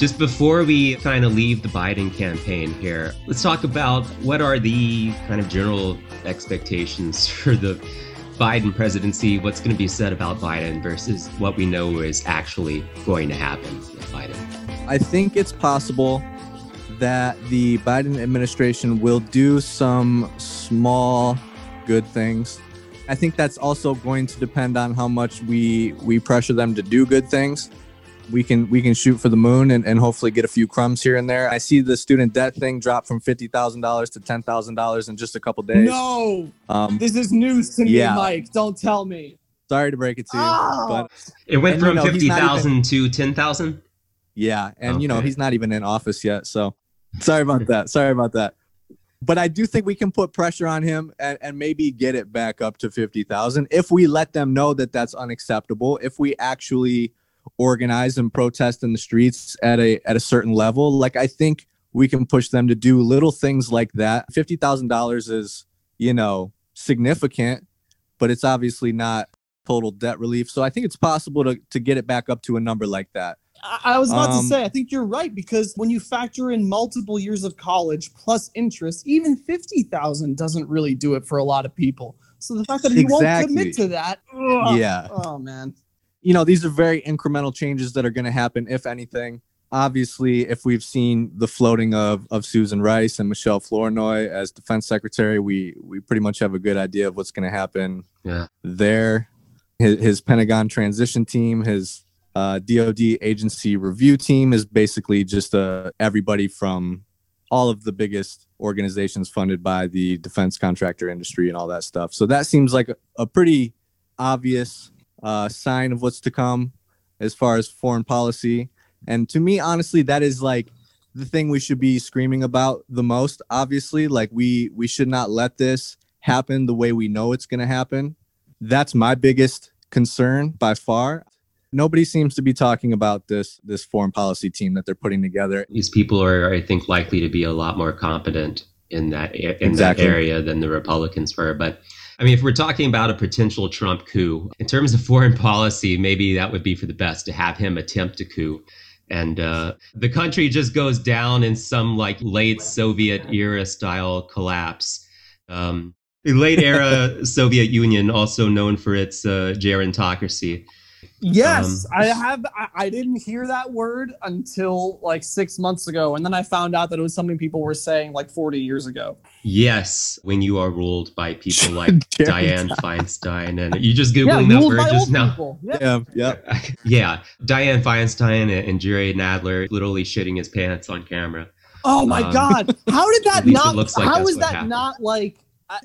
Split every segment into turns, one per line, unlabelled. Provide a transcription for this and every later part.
Just before we kind of leave the Biden campaign here, let's talk about what are the kind of general expectations for the Biden presidency, what's going to be said about Biden versus what we know is actually going to happen with Biden.
I think it's possible that the Biden administration will do some small good things. I think that's also going to depend on how much we we pressure them to do good things we can we can shoot for the moon and, and hopefully get a few crumbs here and there. I see the student debt thing drop from fifty thousand dollars to ten thousand dollars in just a couple days.
No, um, this is news to yeah. me, Mike. Don't tell me.
Sorry to break it to you, oh. but
it went and, from you know, fifty thousand to ten thousand.
Yeah, and okay. you know he's not even in office yet, so sorry about that. Sorry about that. But I do think we can put pressure on him and, and maybe get it back up to fifty thousand if we let them know that that's unacceptable. If we actually organize and protest in the streets at a at a certain level. Like i think we can push them to do little things like that. $50000 is you know significant but it's obviously not total debt relief. So i think it's possible to, to get it back up to a number like that.
I was about um, to say, I think you're right because when you factor in multiple years of college plus interest, even fifty thousand doesn't really do it for a lot of people. So the fact that he exactly. won't commit to that, ugh,
yeah,
oh man,
you know, these are very incremental changes that are going to happen, if anything. Obviously, if we've seen the floating of, of Susan Rice and Michelle Flournoy as defense secretary, we we pretty much have a good idea of what's going to happen
yeah.
there. His, his Pentagon transition team, his uh, DoD agency review team is basically just uh, everybody from all of the biggest organizations funded by the defense contractor industry and all that stuff. So that seems like a, a pretty obvious uh, sign of what's to come as far as foreign policy. And to me, honestly, that is like the thing we should be screaming about the most. Obviously, like we we should not let this happen the way we know it's going to happen. That's my biggest concern by far. Nobody seems to be talking about this this foreign policy team that they're putting together.
These people are, I think, likely to be a lot more competent in that in exactly. that area than the Republicans were. But I mean, if we're talking about a potential Trump coup, in terms of foreign policy, maybe that would be for the best to have him attempt a coup. And uh, the country just goes down in some like late Soviet era style collapse. Um, the late era Soviet Union, also known for its uh, gerontocracy.
Yes, um, I have. I, I, didn't hear that word until like six months ago, and then I found out that it was something people were saying like 40 years ago.
Yes, when you are ruled by people like Dianne Feinstein, and you just googling yeah, that word just now.
Yeah, yeah,
yeah. yeah. Dianne Feinstein and Jerry Nadler literally shitting his pants on camera.
Oh my um, god! How did that not? Like how is that happened. not like?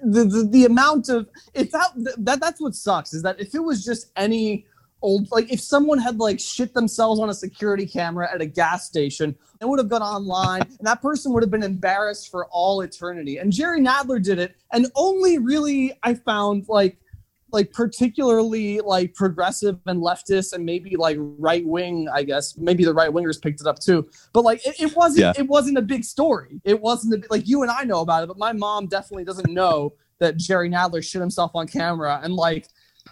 The, the the amount of if that that that's what sucks is that if it was just any old like if someone had like shit themselves on a security camera at a gas station it would have gone online and that person would have been embarrassed for all eternity. And jerry nadler did it and only really i found like like particularly like progressive and leftist and maybe like right wing i guess. Maybe the right wingers picked it up too. But like it, it wasn't yeah. it wasn't a big story. It wasn't a, like you and i know about it but my mom definitely doesn't know that jerry nadler shit himself on camera and like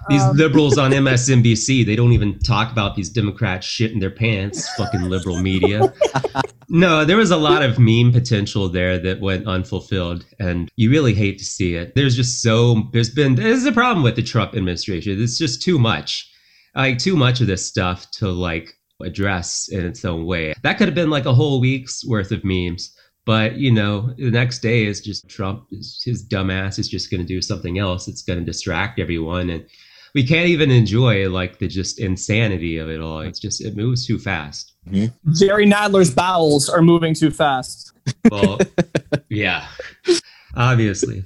these um, liberals on MSNBC, they don't even talk about these Democrats shit in their pants. Fucking liberal media. no, there was a lot of meme potential there that went unfulfilled, and you really hate to see it. There's just so there's been there's a problem with the Trump administration. It's just too much, like too much of this stuff to like address in its own way. That could have been like a whole week's worth of memes. But you know, the next day is just Trump. His dumbass is just going to do something else. It's going to distract everyone, and we can't even enjoy like the just insanity of it all. It's just it moves too fast.
Mm-hmm. Jerry Nadler's bowels are moving too fast.
Well, yeah, obviously.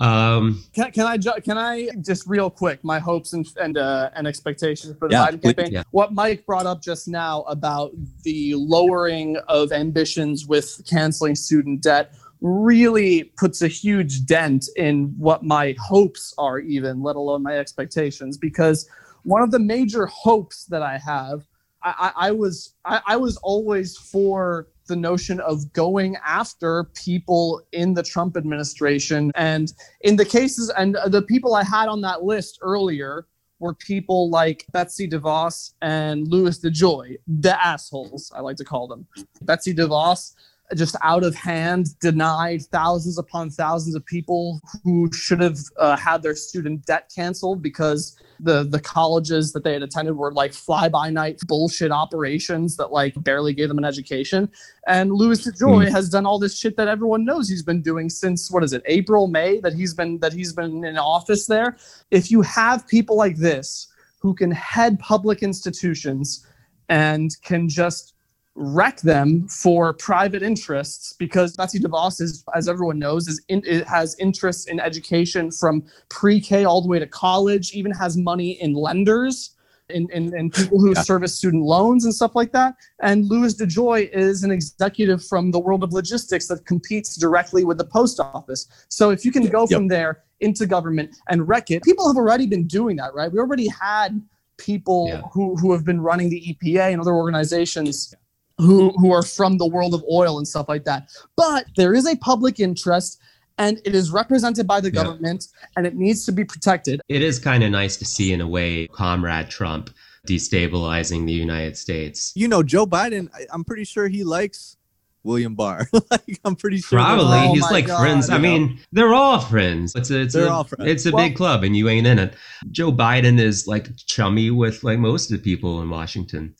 Um,
can, can I ju- can I just real quick my hopes and and uh, and expectations for the yeah, Biden campaign? Yeah. What Mike brought up just now about the lowering of ambitions with canceling student debt really puts a huge dent in what my hopes are, even let alone my expectations. Because one of the major hopes that I have, I, I, I was I, I was always for the notion of going after people in the Trump administration. And in the cases, and the people I had on that list earlier were people like Betsy DeVos and Louis DeJoy, the assholes, I like to call them. Betsy DeVos just out of hand denied thousands upon thousands of people who should have uh, had their student debt canceled because the the colleges that they had attended were like fly by night bullshit operations that like barely gave them an education and Louis DeJoy mm. has done all this shit that everyone knows he's been doing since what is it April May that he's been that he's been in office there if you have people like this who can head public institutions and can just wreck them for private interests because Betsy DeVos is, as everyone knows, is in, it has interests in education from pre-K all the way to college, even has money in lenders and, and, and people who yeah. service student loans and stuff like that. And Louis DeJoy is an executive from the world of logistics that competes directly with the post office. So if you can go yep. from there into government and wreck it, people have already been doing that, right? We already had people yeah. who, who have been running the EPA and other organizations who who are from the world of oil and stuff like that. But there is a public interest and it is represented by the government yeah. and it needs to be protected.
It is kind of nice to see in a way comrade Trump destabilizing the United States.
You know, Joe Biden, I, am pretty sure he likes William Barr. like I'm pretty sure.
Probably oh he's like God, friends. I know. mean, they're all friends. It's a, it's they're a, all friends. It's a well, big club, and you ain't in it. Joe Biden is like chummy with like most of the people in Washington,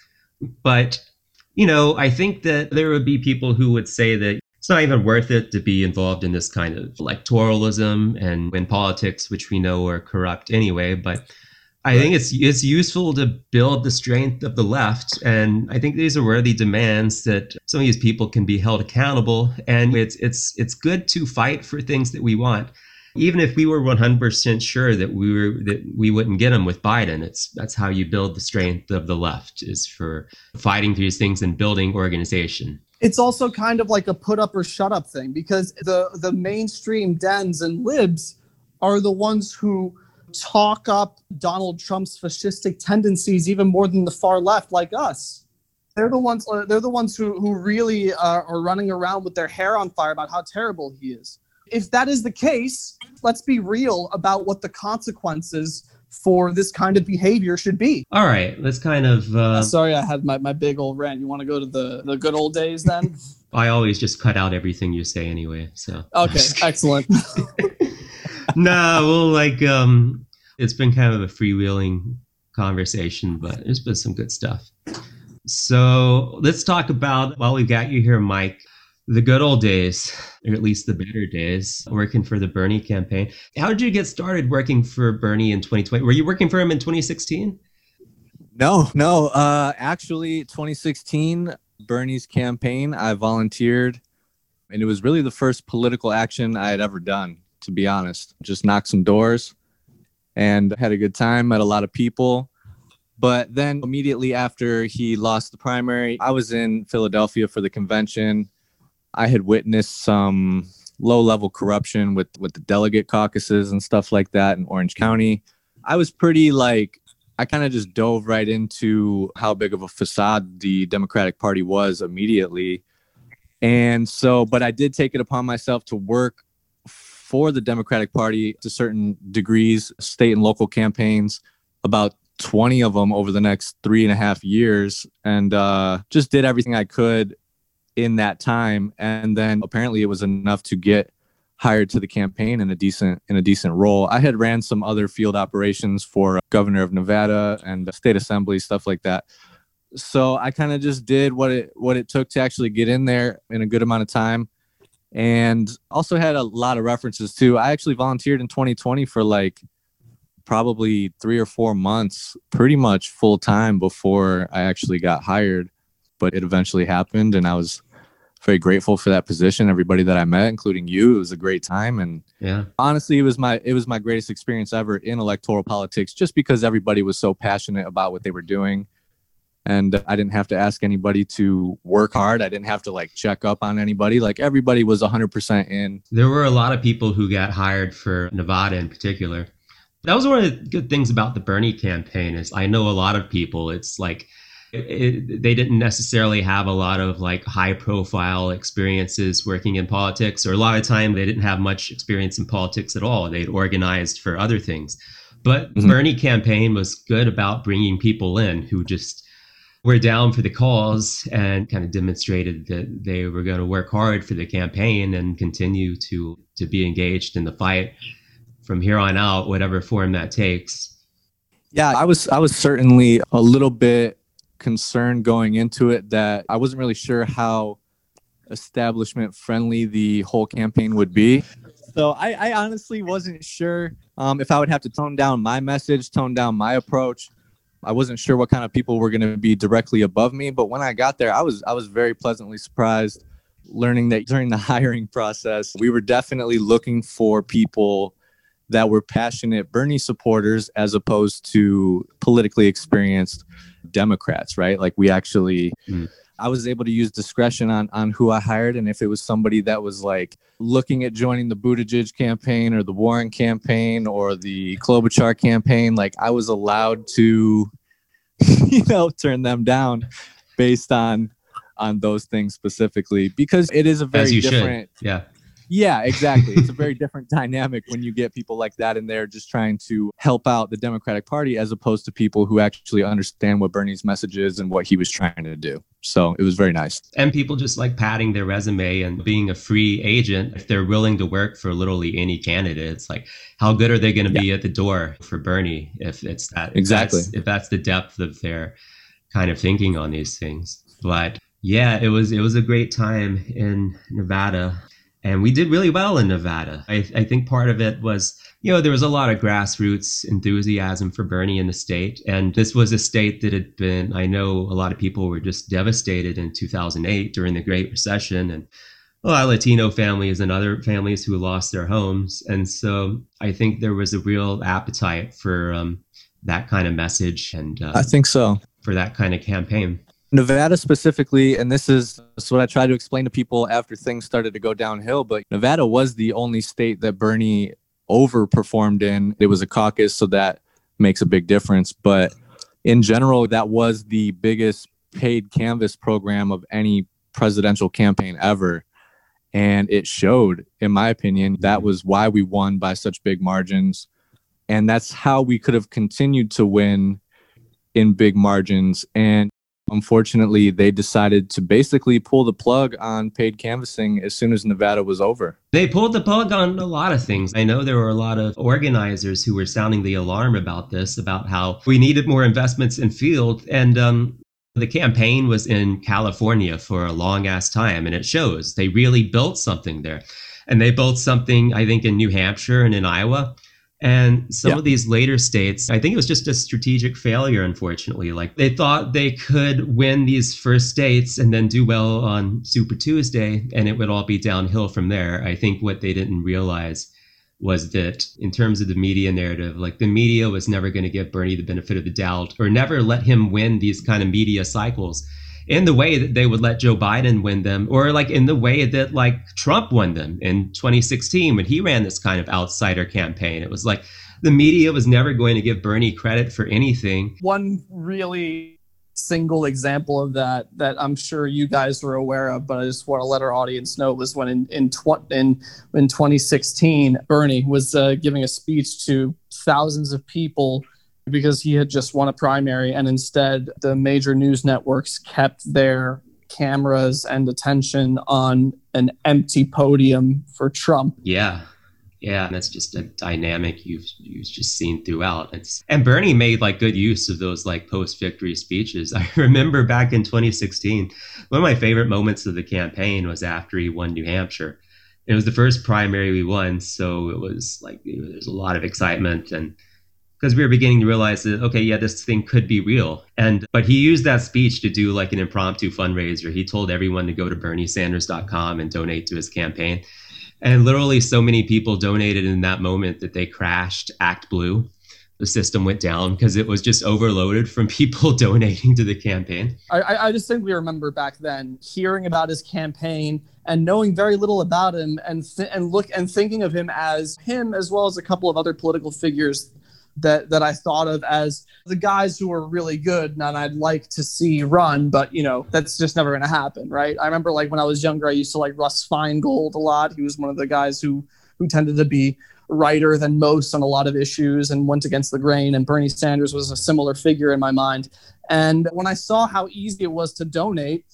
but you know, I think that there would be people who would say that it's not even worth it to be involved in this kind of electoralism and in politics, which we know are corrupt anyway. But I right. think it's it's useful to build the strength of the left, and I think these are worthy demands that some of these people can be held accountable. And it's it's it's good to fight for things that we want even if we were 100% sure that we were that we wouldn't get them with Biden it's that's how you build the strength of the left is for fighting these things and building organization.
It's also kind of like a put up or shut up thing because the the mainstream Dems and libs are the ones who talk up Donald Trump's fascistic tendencies even more than the far left like us. They're the ones uh, they're the ones who, who really are, are running around with their hair on fire about how terrible he is if that is the case, let's be real about what the consequences for this kind of behavior should be.
All right, let's kind of. Uh,
uh, sorry, I had my, my big old rant. You want to go to the, the good old days then?
I always just cut out everything you say anyway. So.
Okay, excellent.
nah, well, like, um, it's been kind of a freewheeling conversation, but there's been some good stuff. So let's talk about, while we've got you here, Mike, the good old days, or at least the better days, working for the Bernie campaign. How did you get started working for Bernie in 2020? Were you working for him in 2016?
No, no. Uh, actually, 2016, Bernie's campaign, I volunteered, and it was really the first political action I had ever done, to be honest. Just knocked some doors and had a good time, met a lot of people. But then immediately after he lost the primary, I was in Philadelphia for the convention I had witnessed some low level corruption with with the delegate caucuses and stuff like that in Orange County. I was pretty like I kind of just dove right into how big of a facade the Democratic Party was immediately. And so, but I did take it upon myself to work for the Democratic Party to certain degrees, state and local campaigns, about 20 of them over the next three and a half years, and uh, just did everything I could in that time and then apparently it was enough to get hired to the campaign in a decent in a decent role. I had ran some other field operations for uh, governor of Nevada and state assembly stuff like that. So I kind of just did what it what it took to actually get in there in a good amount of time and also had a lot of references too. I actually volunteered in 2020 for like probably 3 or 4 months pretty much full time before I actually got hired, but it eventually happened and I was very grateful for that position. Everybody that I met, including you, it was a great time. And
yeah,
honestly, it was my it was my greatest experience ever in electoral politics, just because everybody was so passionate about what they were doing, and I didn't have to ask anybody to work hard. I didn't have to like check up on anybody. Like everybody was 100% in.
There were a lot of people who got hired for Nevada in particular. That was one of the good things about the Bernie campaign is I know a lot of people. It's like it, they didn't necessarily have a lot of like high profile experiences working in politics or a lot of time they didn't have much experience in politics at all they'd organized for other things But mm-hmm. Bernie campaign was good about bringing people in who just were down for the cause and kind of demonstrated that they were going to work hard for the campaign and continue to to be engaged in the fight from here on out, whatever form that takes.
Yeah, I was I was certainly a little bit concerned going into it that I wasn't really sure how establishment friendly the whole campaign would be. So I, I honestly wasn't sure um, if I would have to tone down my message, tone down my approach. I wasn't sure what kind of people were going to be directly above me, but when I got there, I was I was very pleasantly surprised learning that during the hiring process, we were definitely looking for people that were passionate Bernie supporters as opposed to politically experienced Democrats, right? Like we actually mm. I was able to use discretion on on who I hired and if it was somebody that was like looking at joining the Buttigieg campaign or the Warren campaign or the Klobuchar campaign, like I was allowed to you know turn them down based on on those things specifically because it is a very different
should. yeah
yeah, exactly. It's a very different dynamic when you get people like that in there just trying to help out the Democratic Party as opposed to people who actually understand what Bernie's message is and what he was trying to do. So it was very nice.
And people just like padding their resume and being a free agent if they're willing to work for literally any candidate. It's like, how good are they going to yeah. be at the door for Bernie if it's that
exactly
if that's, if that's the depth of their kind of thinking on these things. But yeah, it was it was a great time in Nevada and we did really well in Nevada. I, I, think part of it was, you know, there was a lot of grassroots enthusiasm for Bernie in the state. And this was a state that had been, I know a lot of people were just devastated in 2008 during the Great Recession. And a lot of Latino families and other families who lost their homes. And so I think there was a real appetite for um, that kind of message. And uh,
I think so.
For that kind of campaign.
Nevada specifically, and this is, what I try to explain to people after things started to go downhill, but Nevada was the only state that Bernie overperformed in. It was a caucus, so that makes a big difference. But in general, that was the biggest paid canvas program of any presidential campaign ever. And it showed, in my opinion, that was why we won by such big margins. And that's how we could have continued to win in big margins. And Unfortunately, they decided to basically pull the plug on paid canvassing as soon as Nevada was over.
They pulled the plug on a lot of things. I know there were a lot of organizers who were sounding the alarm about this, about how we needed more investments in field. And um, the campaign was in California for a long ass time, and it shows they really built something there. And they built something, I think, in New Hampshire and in Iowa and some yeah. of these later states, I think it was just a strategic failure, unfortunately. Like they thought they could win these first states and then do well on Super Tuesday, and it would all be downhill from there. I think what they didn't realize was that in terms of the media narrative, like the media was never going to give Bernie the benefit of the doubt or never let him win these kind of media cycles in the way that they would let Joe Biden win them, or like in the way that like Trump won them in 2016 when he ran this kind of outsider campaign. It was like the media was never going to give Bernie credit for anything.
One really single example of that that I'm sure you guys were aware of, but I just want to let our audience know was when in in, tw- in, in 2016, Bernie was uh, giving a speech to thousands of people because he had just won a primary, and instead the major news networks kept their cameras and attention on an empty podium for Trump.
Yeah. Yeah, and that's just a dynamic you've you've just seen throughout. It's and Bernie made like good use of those like post victory speeches. I remember back in 2016, one of my favorite moments of the campaign was after he won New Hampshire. It was the first primary we won, so it was like there's a lot of excitement and because we were beginning to realize that okay yeah this thing could be real. And but he used that speech to do like an impromptu fundraiser. He told everyone to go to berniesanders.com and donate to his campaign. And literally so many people donated in that moment that they crashed ActBlue. The system went down because it was just overloaded from people donating to the campaign.
I, I we remember back then hearing about his campaign and knowing very little about him and th- and look and thinking of him as him as well as a couple of other political figures that that I thought of as the guys who are really good and I'd like to see run, but you know that's just never going to happen, right? I remember like when I was younger, I used to like Russ Feingold a lot. He was one of the guys who who tended to be righter than most on a lot of issues and went against the grain. And Bernie Sanders was a similar figure in my mind. And when I saw how easy it was to donate,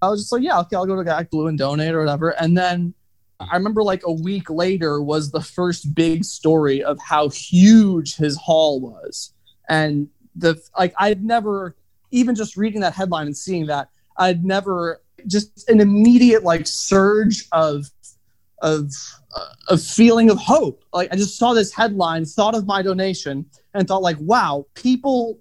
I was just like, yeah, okay, I'll go to ActBlue and donate or whatever. And then I remember like a week later was the first big story of how huge his haul was. And the like I'd never even just reading that headline and seeing that, I'd never just an immediate like surge of of uh, a feeling of hope. Like I just saw this headline, thought of my donation, and thought like, wow, people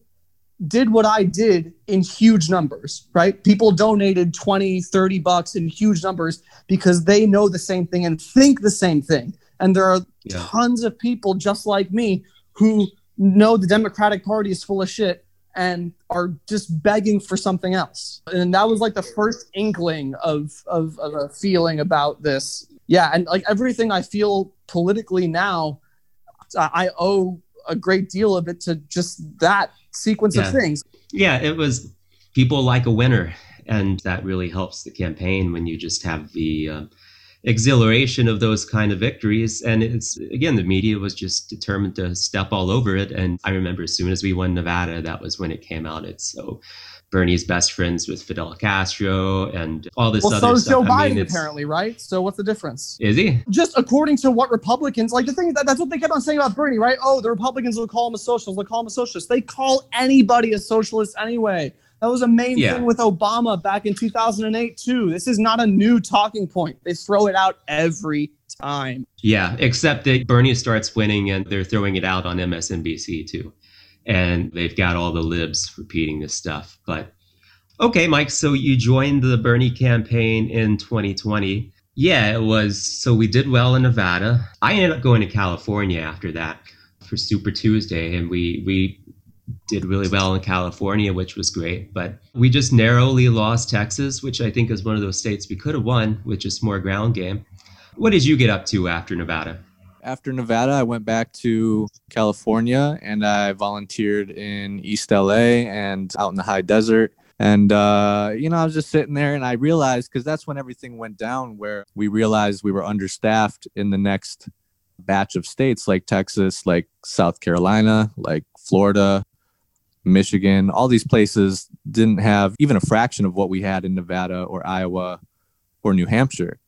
did what I did in huge numbers, right? People donated 20, 30 bucks in huge numbers because they know the same thing and think the same thing. And there are yeah. tons of people just like me who know the Democratic Party is full of shit and are just begging for something else. And that was like the first inkling of, of, of a feeling about this. Yeah. And like everything I feel politically now, I owe a great deal of it to just that sequence
yeah.
of things.
Yeah. It was people like a winner. And that really helps the campaign when you just have the, uh, exhilaration of those kind of victories. And it's again, the media was just determined to step all over it. And I remember as soon as we won Nevada, that was when it came out. It's so Bernie's best friends with Fidel Castro and all this
well,
other
so
stuff.
Joe Biden, mean, apparently, right? So what's the difference?
Is he?
Just according to what Republicans like, the thing that that's what they kept on saying about Bernie, right? Oh, the Republicans will call him a socialist. They'll call him a socialist. They call anybody a socialist anyway. That was a main yeah. thing with Obama back in 2008 too. This is not a new talking point. They throw it out every time.
Yeah, except that Bernie starts winning and they're throwing it out on MSNBC too. And they've got all the libs repeating this stuff. But okay, Mike, so you joined the Bernie campaign in 2020. Yeah, it was so we did well in Nevada. I ended up going to California after that for Super Tuesday and we we did really well in California, which was great. But we just narrowly lost Texas, which I think is one of those states we could have won with just more ground game. What did you get up to after Nevada?
After Nevada, I went back to California and I volunteered in East LA and out in the high desert. And, uh, you know, I was just sitting there and I realized because that's when everything went down, where we realized we were understaffed in the next batch of states like Texas, like South Carolina, like Florida, Michigan, all these places didn't have even a fraction of what we had in Nevada or Iowa or New Hampshire.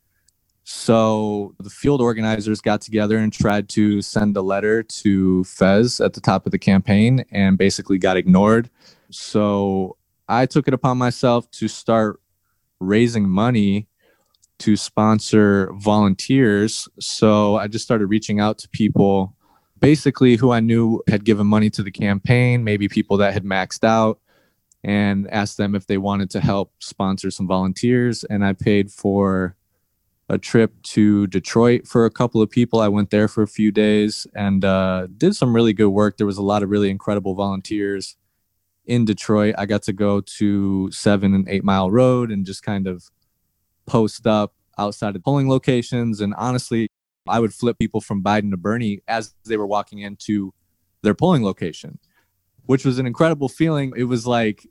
So the field organizers got together and tried to send a letter to Faiz at the top of the campaign and basically got ignored. So I took it upon myself to start raising money to sponsor volunteers. So I just started reaching out to people basically who I knew had given money to the campaign, maybe people that had maxed out, and asked them if they wanted to help sponsor some volunteers. And I paid for a trip to Detroit for a couple of people. I went there for a few days and uh, did some really good work. There was a lot of really incredible volunteers in Detroit. I got to go to seven and eight mile road and just kind of post up outside of polling locations. And honestly, I would flip people from Biden to Bernie as they were walking into their polling location, which was an incredible feeling. It was like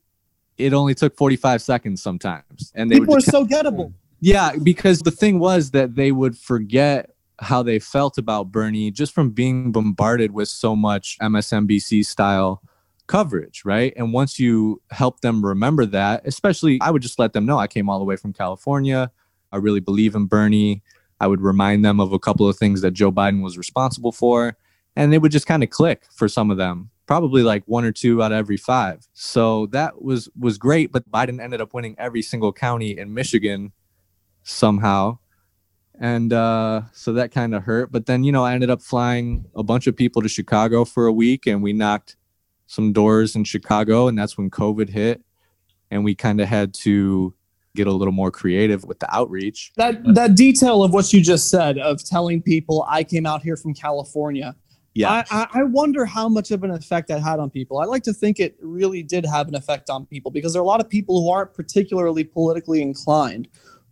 it only took 45 seconds sometimes. And
they people are so gettable.
Yeah, because the thing was that they would forget how they felt about Bernie just from being bombarded with so much MSNBC style coverage, right? And once you help them remember that, especially I would just let them know I came all the way from California. I really believe in Bernie. I would remind them of a couple of things that Joe Biden was responsible for, and it would just kind of click for some of them. Probably like one or two out of every five. So that was was great. But Biden ended up winning every single county in Michigan somehow, and uh, so that kind of hurt. But then you know I ended up flying a bunch of people to Chicago for a week, and we knocked some doors in Chicago, and that's when COVID hit, and we kind of had to get a little more creative with the outreach.
That that detail of what you just said of telling people I came out here from California. Yeah. I, I wonder how much of an effect that had on people. I like to think it really did have an effect on people because there are a lot of people who aren't particularly politically inclined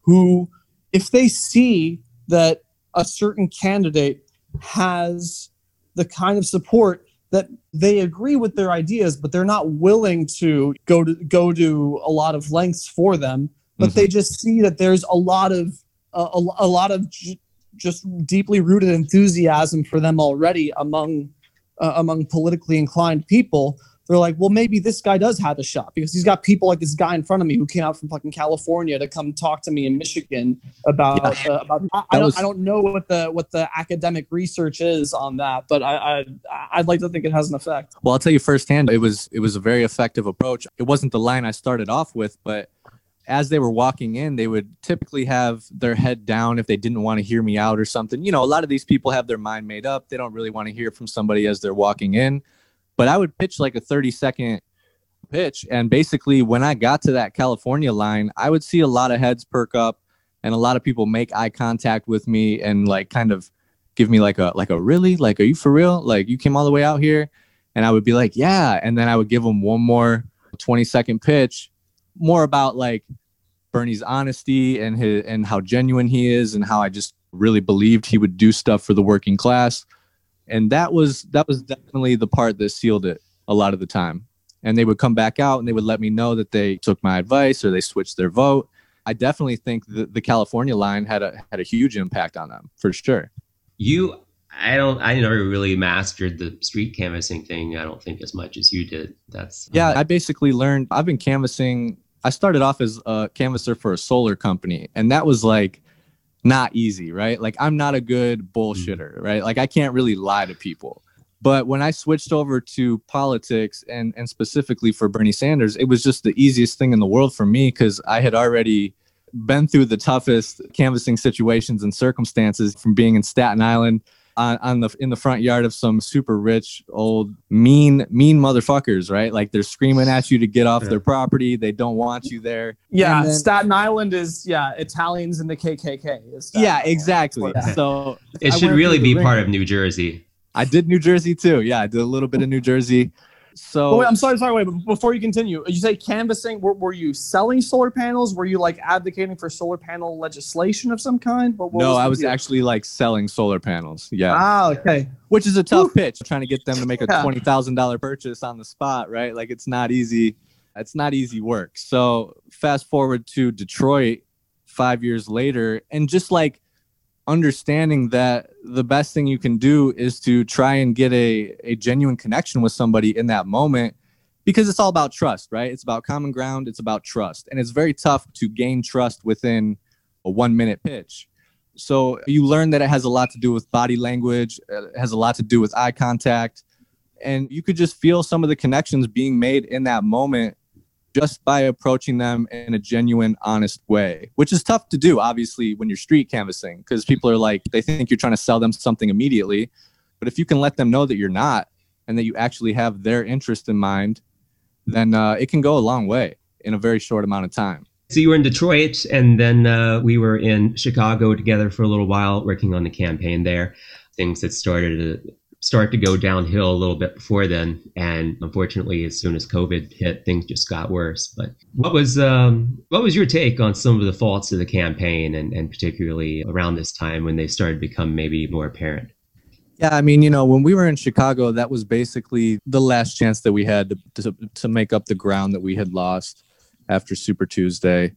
who, if they see that a certain candidate has the kind of support that they agree with their ideas, but they're not willing to go to go to a lot of lengths for them but mm-hmm. they just see that there's a lot of a, a lot of just deeply rooted enthusiasm for them already among uh, among politically inclined people they're like, well, maybe this guy does have a shot because he's got people like this guy in front of me who came out from fucking California to come talk to me in Michigan about yeah. uh, about. I, I, don't was, I don't know what the what the academic research is on that, but I, I I'd like to think it has an effect.
Well, I'll tell you firsthand, it was it was a very effective approach. It wasn't the line I started off with, but as they were walking in, they would typically have their head down if they didn't want to hear me out or something. You know, a lot of these people have their mind made up. They don't really want to hear from somebody as they're walking in but I would pitch like a 30 second pitch. And basically, when I got to that California line, I would see a lot of heads perk up and a lot of people make eye contact with me and like kind of give me like a like a really? Like are you for real? Like you came all the way out here? And i would be like yeah. And then i would give them one more 20 second pitch more about like bernie's honesty and his and how genuine he is and how i just really believed he would do stuff for the working class and that was that was definitely the part that sealed it a lot of the time. And they would come back out and they would let me know that they took my advice or they switched their vote. I definitely think that the california line had a had a huge impact on them for sure.
You i don't i never really mastered the street canvassing thing i don't think as much as you did. That's
yeah i basically learned i've been canvassing i started off as a canvasser for a solar company. And that was like not easy, right? Like I'm not a good bullshitter, mm-hmm. right? Like I can't really lie to people. But when I switched over to politics and and specifically for Bernie Sanders, it was just the easiest thing in the world for me because I had already been through the toughest canvassing situations and circumstances from being in Staten Island on, on the in the front yard of some super rich old mean mean motherfuckers, right? Like they're screaming at you to get off yeah. their property. They don't want you there.
Yeah, then, Staten Island is yeah Italians in the KKK.
yeah, exactly. Yeah. So
it should really be part of New Jersey.
I did New Jersey too. Yeah, I did a little bit of New Jersey. So
wait, I'm sorry, sorry. Wait, before you continue, you say canvassing. Were, were, you selling solar panels? Were you like advocating for solar panel legislation of some kind?
What, what no, was I was deal? actually like selling solar panels. Yeah.
Ah, okay.
Which is a tough pitch, trying to get them to make a twenty thousand dollar purchase on the spot, right? Like it's not easy. It's not easy work. So fast forward to Detroit five years later, and just like understanding that the best thing you can do is to try and get a, a genuine connection with somebody in that moment because it's all about trust, right? It's about common ground, it's about trust. And it's very tough to gain trust within a one minute pitch. So you learn that it has a lot to do with body language, it has a lot to do with eye contact. And you could just feel some of the connections being made in that moment just by approaching them in a genuine, honest way, which is tough to do, obviously, when you're street canvassing, because people are like, they think you're trying to sell them something immediately. But if you can let them know that you're not and that you actually have their interest in mind, then uh, it can go a long way in a very short amount of time.
So you were in Detroit, and then uh, we were in Chicago together for a little while, working on the campaign there. Things that started start to go downhill a little bit before then, and unfortunately, as soon as COVID hit, things just got worse. But what was um, what was your take on some of the faults of the campaign, and, and particularly around this time when they started to become maybe more apparent?
Yeah, I mean, you know, when we were in Chicago, that was basically the last chance that we had to, to, to make up the ground that we had lost after Super Tuesday.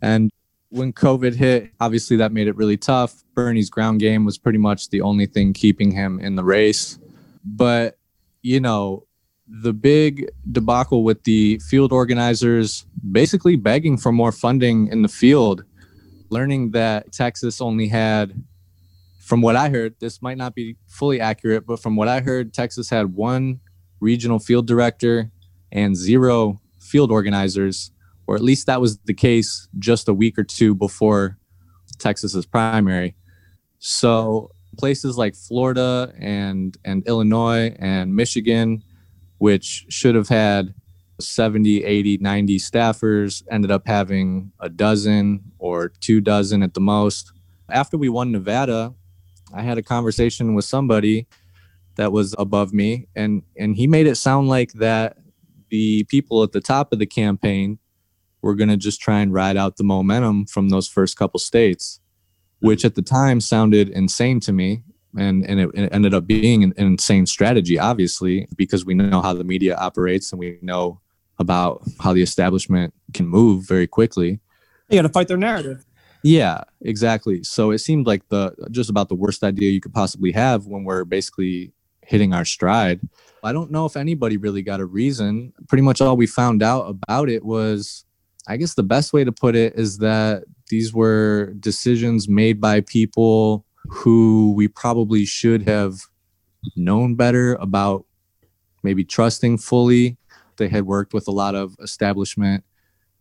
And when COVID hit, obviously that made it really tough. Bernie's ground game was pretty much the only thing keeping him in the race. But, you know, the big debacle with the field organizers basically begging for more funding in the field, learning that Texas only had, from what I heard, this might not be fully accurate, but from what I heard, Texas had one regional field director and zero field organizers or at least that was the case just a week or two before Texas's primary. So places like Florida and and Illinois and Michigan, which should have had 70, 80, 90 staffers, ended up having a dozen or two dozen at the most. After we won Nevada, I had a conversation with somebody that was above me and and he made it sound like that the people at the top of the campaign we're going to just try and ride out the momentum from those first couple states, which at the time sounded insane to me. And, and it, it ended up being an, an insane strategy, obviously, because we know how the media operates and we know about how the establishment can move very quickly.
You got to fight their narrative.
Yeah, exactly. So it seemed like the just about the worst idea you could possibly have when we're basically hitting our stride. I don't know if anybody really got a reason. Pretty much all we found out about it was I guess the best way to put it is that these were decisions made by people who we probably should have known better about maybe trusting fully. They had worked with a lot of establishment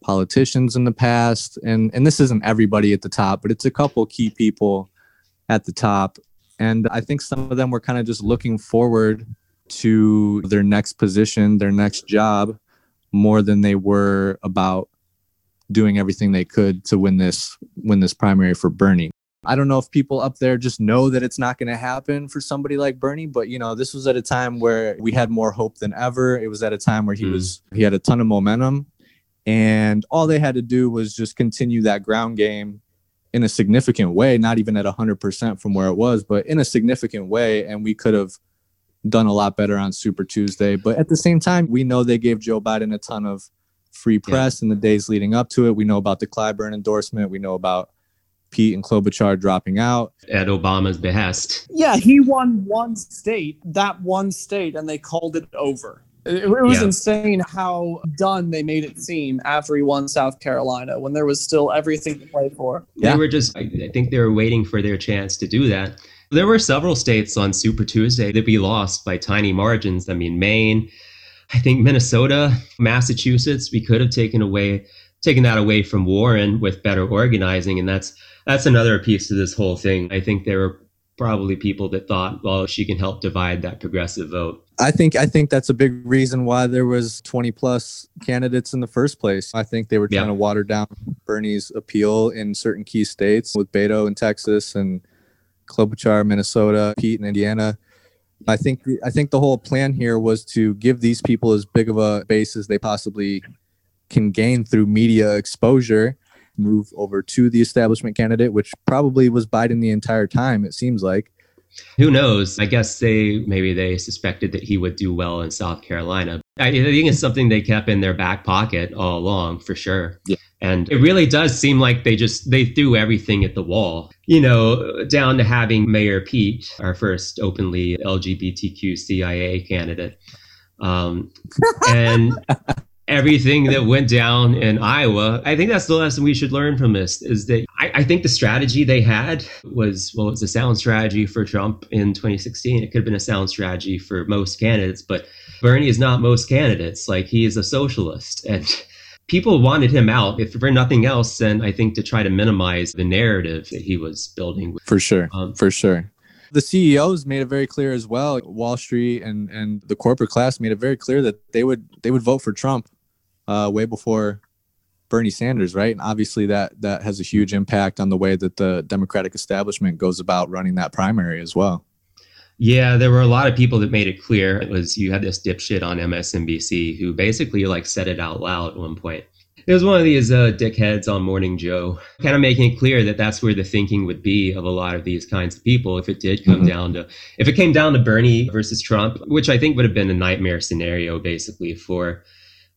politicians in the past and and this isn't everybody at the top but it's a couple key people at the top and i think some of them were kind of just looking forward to their next position their next job more than they were about doing everything they could to win this win this primary for bernie I don't know if people up there just know that it's not going to happen for somebody like Bernie, but you know, this was at a time where we had more hope than ever. It was at a time where he mm. was he had a ton of momentum and all they had to do was just continue that ground game in a significant way, not even at 100% from where it was, but in a significant way. And we could have done a lot better on Super Tuesday. But at the same time, we know they gave Joe Biden a ton of free press yeah. in the days leading up to it. We know about the Clyburn endorsement. We know about Pete and Klobuchar dropping out
at Obama's behest.
Yeah, he won one state, that one state, and they called it over. It, it was yeah. insane how done they made it seem after he won South Carolina when there was still everything to play for.
Yeah. They were just, I think they were waiting for their chance to do that. There were several states on Super Tuesday that we lost by tiny margins. I mean, Maine, I think Minnesota, Massachusetts, we could have taken away taken that away from Warren with better organizing. And that's that's another piece to this whole thing. I think there were probably people that thought, well, she can help divide that progressive vote.
I think I think that's a big reason why there was 20 plus candidates in the first place. I think they were trying yeah. to water down Bernie's appeal in certain key states with Beto in Texas and Klobuchar, Minnesota, Pete in Indiana. I think I think the whole plan here was to give these people as big of a base as they possibly can gain through media exposure, move over to the establishment candidate, which probably was Biden the entire time. It seems like
who knows? I guess they maybe they suspected that he would do well in South Carolina. I think it's something they kept in their back pocket all along for sure. Yeah. And it really does seem like they just they threw everything at the wall. You know, down to having Mayor Pete, our first openly LGBTQ CIA candidate. Um, and everything that went down in Iowa. I think that's the lesson we should learn from this is that I, I, think the strategy they had was, well, it's a sound strategy for Trump in 2016. It could have been a sound strategy for most candidates, but Bernie is not most candidates. Like he is a socialist and people wanted him out, if for nothing else, then I think to try to minimize the narrative that he was building.
For sure. Um, for sure. The CEOs made it very clear as well. Wall Street and, and the corporate class made it very clear that they would they would vote for Trump uh, way before Bernie Sanders, right? And obviously that that has a huge impact on the way that the Democratic establishment goes about running that primary as well.
Yeah, there were a lot of people that made it clear. It was you had this dipshit on MSNBC who basically like said it out loud at one point. It was one of these uh, dickheads on Morning Joe, kind of making it clear that that's where the thinking would be of a lot of these kinds of people if it did come mm-hmm. down to if it came down to Bernie versus Trump, which I think would have been a nightmare scenario basically for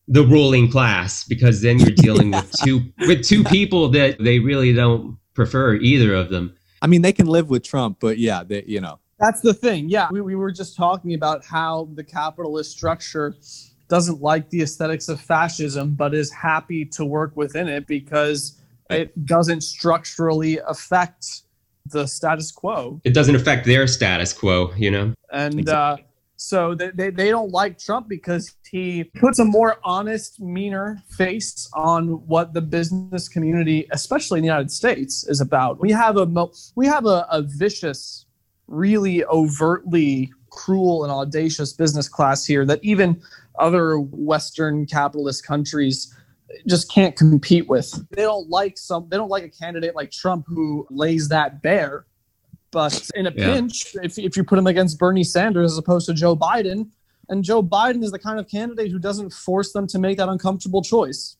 the ruling class because then you're dealing with two with two people that they really don't prefer either of them.
I mean, they can live with Trump, but yeah, they you know.
That's the thing. Yeah, we, we were just talking about how the capitalist structure doesn't like the aesthetics of fascism, but is happy to work within it because it doesn't structurally affect the status quo.
It doesn't affect their status quo, you know?
And exactly. uh, so they, they, they don't like Trump because he puts a more honest, meaner face on what the business community, especially in the United States, is about. We have a we have a, a vicious, really overtly cruel and audacious business class here that even other Western capitalist countries just can't compete with. They don't like some they don't like a candidate like Trump who lays that bare but in a yeah. pinch, if, if you put him against Bernie Sanders as opposed to Joe Biden, and Joe Biden is the kind of candidate who doesn't force them to make that uncomfortable choice.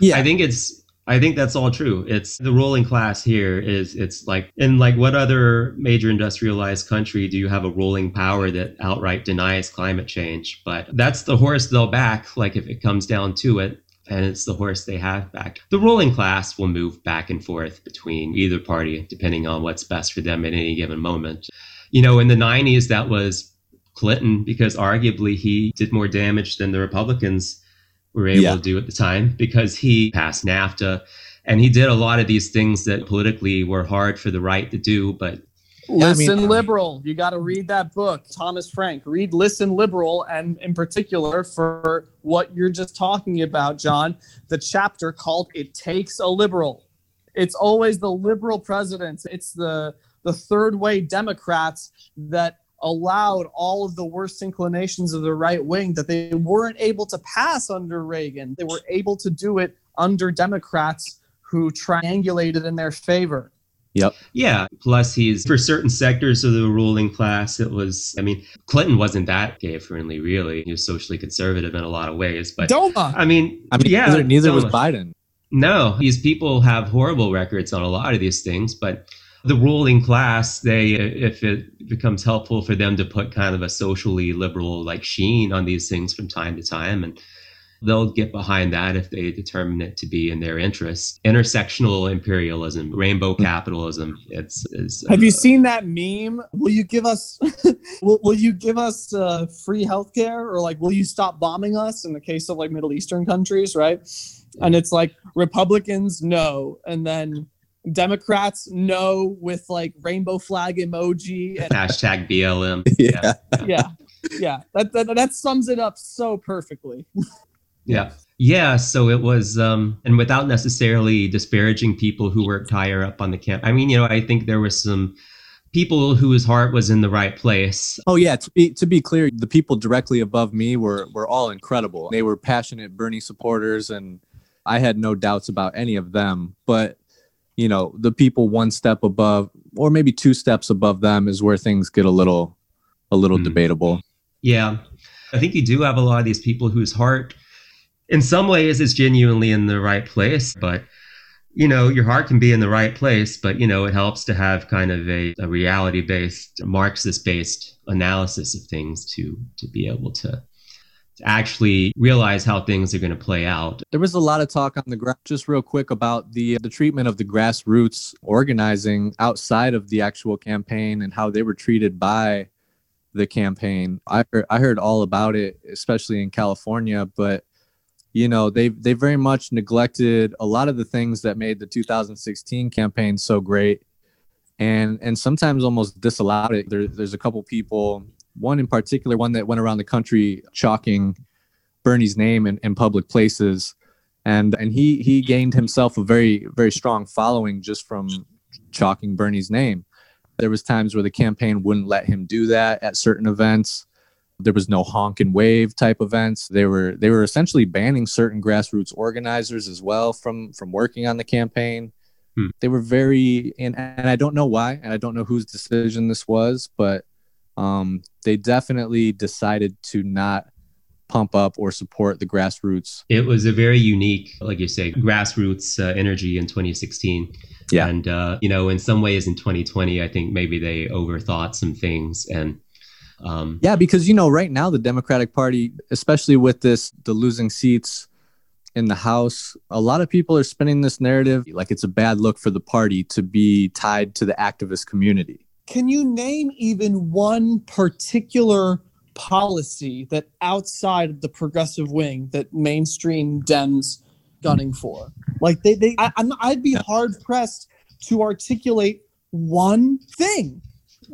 Yeah. I think it's I think that's all true. It's the ruling class here is it's like in like what other major industrialized country do you have a ruling power that outright denies climate change? But that's the horse they'll back like if it comes down to it. and it's the horse they have back. The ruling class will move back and forth between either party, depending on what's best for them at any given moment. You know, in the 90s, that was Clinton because arguably he did more damage than the Republicans were able yeah. to do at the time because he passed NAFTA and he did a lot of these things that politically were hard for the right to do, but
Listen I mean, Liberal. You got to read that book, Thomas Frank. Read Listen Liberal, and in particular for what you're just talking about, John, the chapter called It Takes a Liberal. It's always the liberal presidents, it's the, the third way Democrats that allowed all of the worst inclinations of the right wing that they weren't able to pass under Reagan. They were able to do it under Democrats who triangulated in their favor.
Yep.
Yeah. Plus, he's for certain sectors of the ruling class. It was, I mean, Clinton wasn't that gay friendly, really. He was socially conservative in a lot of ways. But
DOMA.
I mean,
I mean, yeah, neither, neither was Biden.
No, these people have horrible records on a lot of these things, but the ruling class, they, if it becomes helpful for them to put kind of a socially liberal like sheen on these things from time to time and they'll get behind that if they determine it to be in their interest. Intersectional imperialism, rainbow hmm. capitalism. It's. it's
Have uh, you seen that meme? Will you give us? will, will you give us uh, free healthcare, or like, will you stop bombing us in the case of like Middle Eastern countries, right? And it's like Republicans no, and then Democrats no with like rainbow flag emoji and
hashtag BLM.
yeah. yeah. Yeah. That, that that sums it up so perfectly.
Yeah. Yeah. So it was, um, and without necessarily disparaging people who worked higher up on the camp. I mean, you know, I think there was some people whose heart was in the right place.
Oh yeah, to be to be clear, the people directly above me were were all incredible. They were passionate Bernie supporters and I had no doubts about any of them, but you know, the people one step above or maybe two steps above them is where things get a little a little mm. debatable.
Yeah. I think you do have a lot of these people whose heart in some ways is genuinely in the right place, but you know, your heart can be in the right place, but you know, it helps to have kind of a, a reality based, Marxist based analysis of things to to be able to actually realize how things are going to play out.
There was a lot of talk on the ground, just real quick, about the the treatment of the grassroots organizing outside of the actual campaign and how they were treated by the campaign. I heard, I heard all about it, especially in California, but you know they they very much neglected a lot of the things that made the 2016 campaign so great and and sometimes almost disallowed it there, there's a couple people one in particular one that went around the country chalking bernie's name in, in public places and and he he gained himself a very very strong following just from chalking bernie's name there was times where the campaign wouldn't let him do that at certain events there was no honk and wave type events. They were they were essentially banning certain grassroots organizers as well from from working on the campaign. Hmm. They were very and and I don't know why and I don't know whose decision this was, but um, they definitely decided to not pump up or support the grassroots.
It was a very unique, like you say, grassroots uh, energy in 2016.
Yeah.
And, uh, you know, in some ways in 2020, I think maybe they overthought some things and
um, yeah, because you know, right now the Democratic Party, especially with this the losing seats in the House, a lot of people are spinning this narrative like it's a bad look for the party to be tied to the activist community.
Can you name even one particular policy that outside of the progressive wing that mainstream Dems gunning for? Like they, they, I, I'd be hard pressed to articulate one thing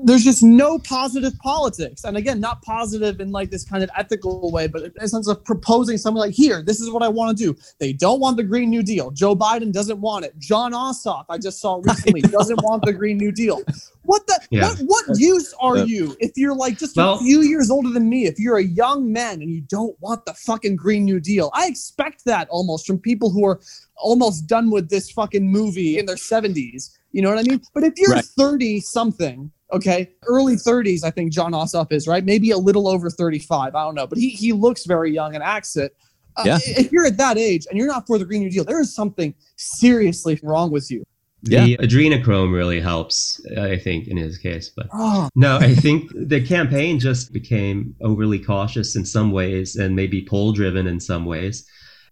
there's just no positive politics. And again, not positive in like this kind of ethical way, but in a sense of proposing something like, here, this is what I want to do. They don't want the Green New Deal. Joe Biden doesn't want it. Jon Ossoff, I just saw recently, doesn't want the Green New Deal. What the yeah. what what use are you if you're like just well, a few years older than me, if you're a young man and you don't want the fucking Green New Deal? I expect that almost from people who are almost done with this fucking movie in their 70s. You know what I mean? But if you're 30 right. something Okay, early 30s, I think Jon Ossoff is right. Maybe a little over 35. I don't know, but he he looks very young and acts it. Uh, yeah. If you're at that age and you're not for the Green New Deal, there is something seriously wrong with you.
Yeah. The adrenochrome really helps, I think, in his case. But oh. no, I think the campaign just became overly cautious in some ways and maybe poll driven in some ways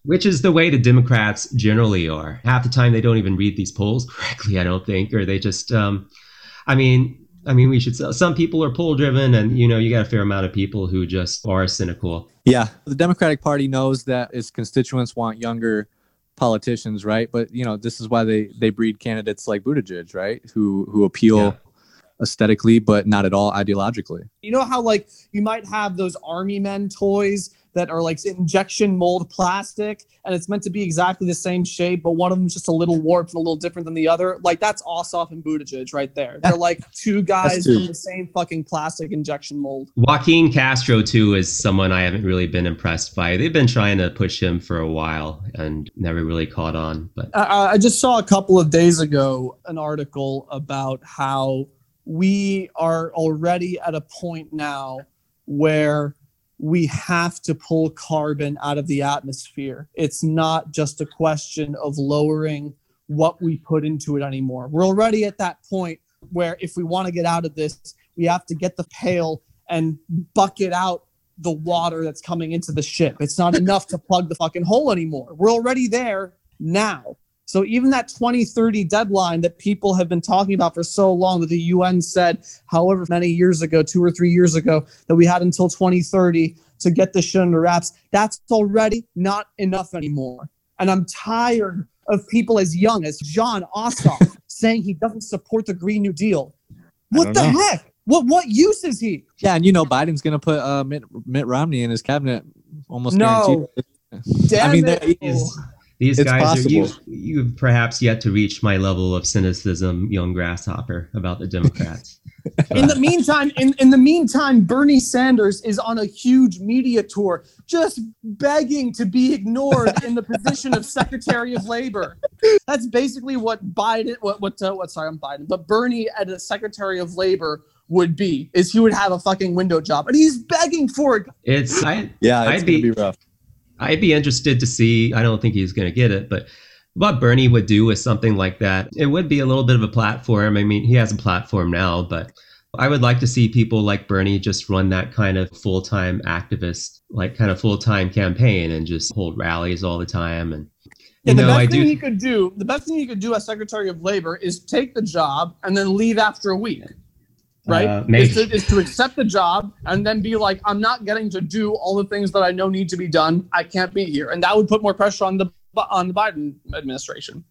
which is the way the Democrats generally are. Half the time they don't even read these polls correctly, I don't think, or they just, um, I mean, I mean, we should. Some people are poll driven, and you know, you got a fair amount of people who just are cynical.
Yeah, the Democratic Party knows that its constituents want younger politicians, right? But you know, this is why they they breed candidates like Buttigieg, right? Who who appeal. Yeah aesthetically, but not at all ideologically.
You know how like you might have those army men toys that are like injection mold plastic and it's meant to be exactly the same shape, but one of them's just a little warped and a little different than the other. Like that's Ossoff and Buttigieg right there. They're like two guys from the same fucking plastic injection mold.
Joaquin Castro too is someone I haven't really been impressed by. They've been trying to push him for a while and never really caught on. But
I, I just saw a couple of days ago an article about how we are already at a point now where we have to pull carbon out of the atmosphere. It's not just a question of lowering what we put into it anymore. We're already at that point where if we want to get out of this, we have to get the pail and bucket out the water that's coming into the ship. It's not enough to plug the fucking hole anymore. We're already there now. So even that 2030 deadline that people have been talking about for so long that the UN said, however many years ago, two or three years ago, that we had until 2030 to get this shit under wraps, that's already not enough anymore. And I'm tired of people as young as Jon Ossoff saying he doesn't support the Green New Deal. What the know. heck? What what use is he?
Yeah, and you know Biden's gonna put uh, Mitt, Mitt Romney in his cabinet almost no.
guaranteed. Damn I mean, it.
These it's guys possible. are you you've perhaps yet to reach my level of cynicism, young grasshopper, about the Democrats.
in the meantime, in, in the meantime, Bernie Sanders is on a huge media tour, just begging to be ignored in the position of Secretary of Labor. That's basically what Biden, what what uh, what sorry, I'm Biden, but Bernie as a Secretary of Labor would be is he would have a fucking window job, and he's begging for it.
It's I,
yeah, it's I'd be, be rough.
I'd be interested to see. I don't think he's going to get it, but what Bernie would do with something like that, it would be a little bit of a platform. I mean, he has a platform now, but I would like to see people like Bernie just run that kind of full time activist, like kind of full time campaign and just hold rallies all the time. And,
yeah, the know, best I thing do... he could do, the best thing he could do as Secretary of Labor is take the job and then leave after a week right? Uh, is, to, is to accept the job and then be like, I'm not getting to do all the things that I know need to be done. I can't be here, and that would put more pressure on the on the Biden administration.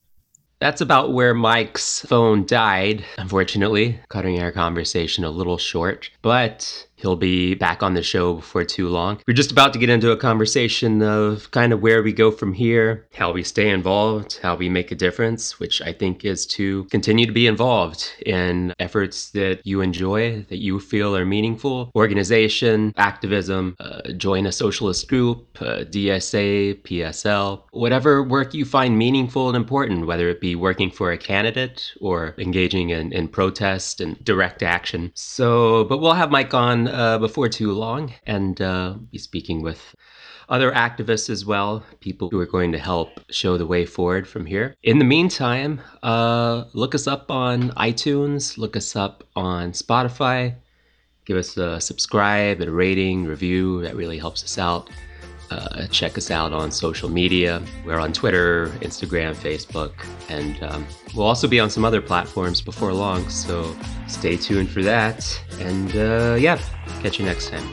That's about where Mike's phone died, unfortunately, cutting our conversation a little short. But He'll be back on the show before too long. We're just about to get into a conversation of kind of where we go from here, how we stay involved, how we make a difference, which I think is to continue to be involved in efforts that you enjoy, that you feel are meaningful. Organization, activism, uh, join a socialist group, uh, DSA, PSL, whatever work you find meaningful and important, whether it be working for a candidate or engaging in, in protest and direct action. So, but we'll have Mike on uh, before too long and uh, be speaking with other activists as well, people who are going to help show the way forward from here. In the meantime, uh, look us up on iTunes, look us up on Spotify, give us a subscribe, a rating, review. That really helps us out. Uh, check us out on social media. We're on Twitter, Instagram, Facebook, and um, we'll also be on some other platforms before long. So stay tuned for that. And uh, yeah, catch you next time.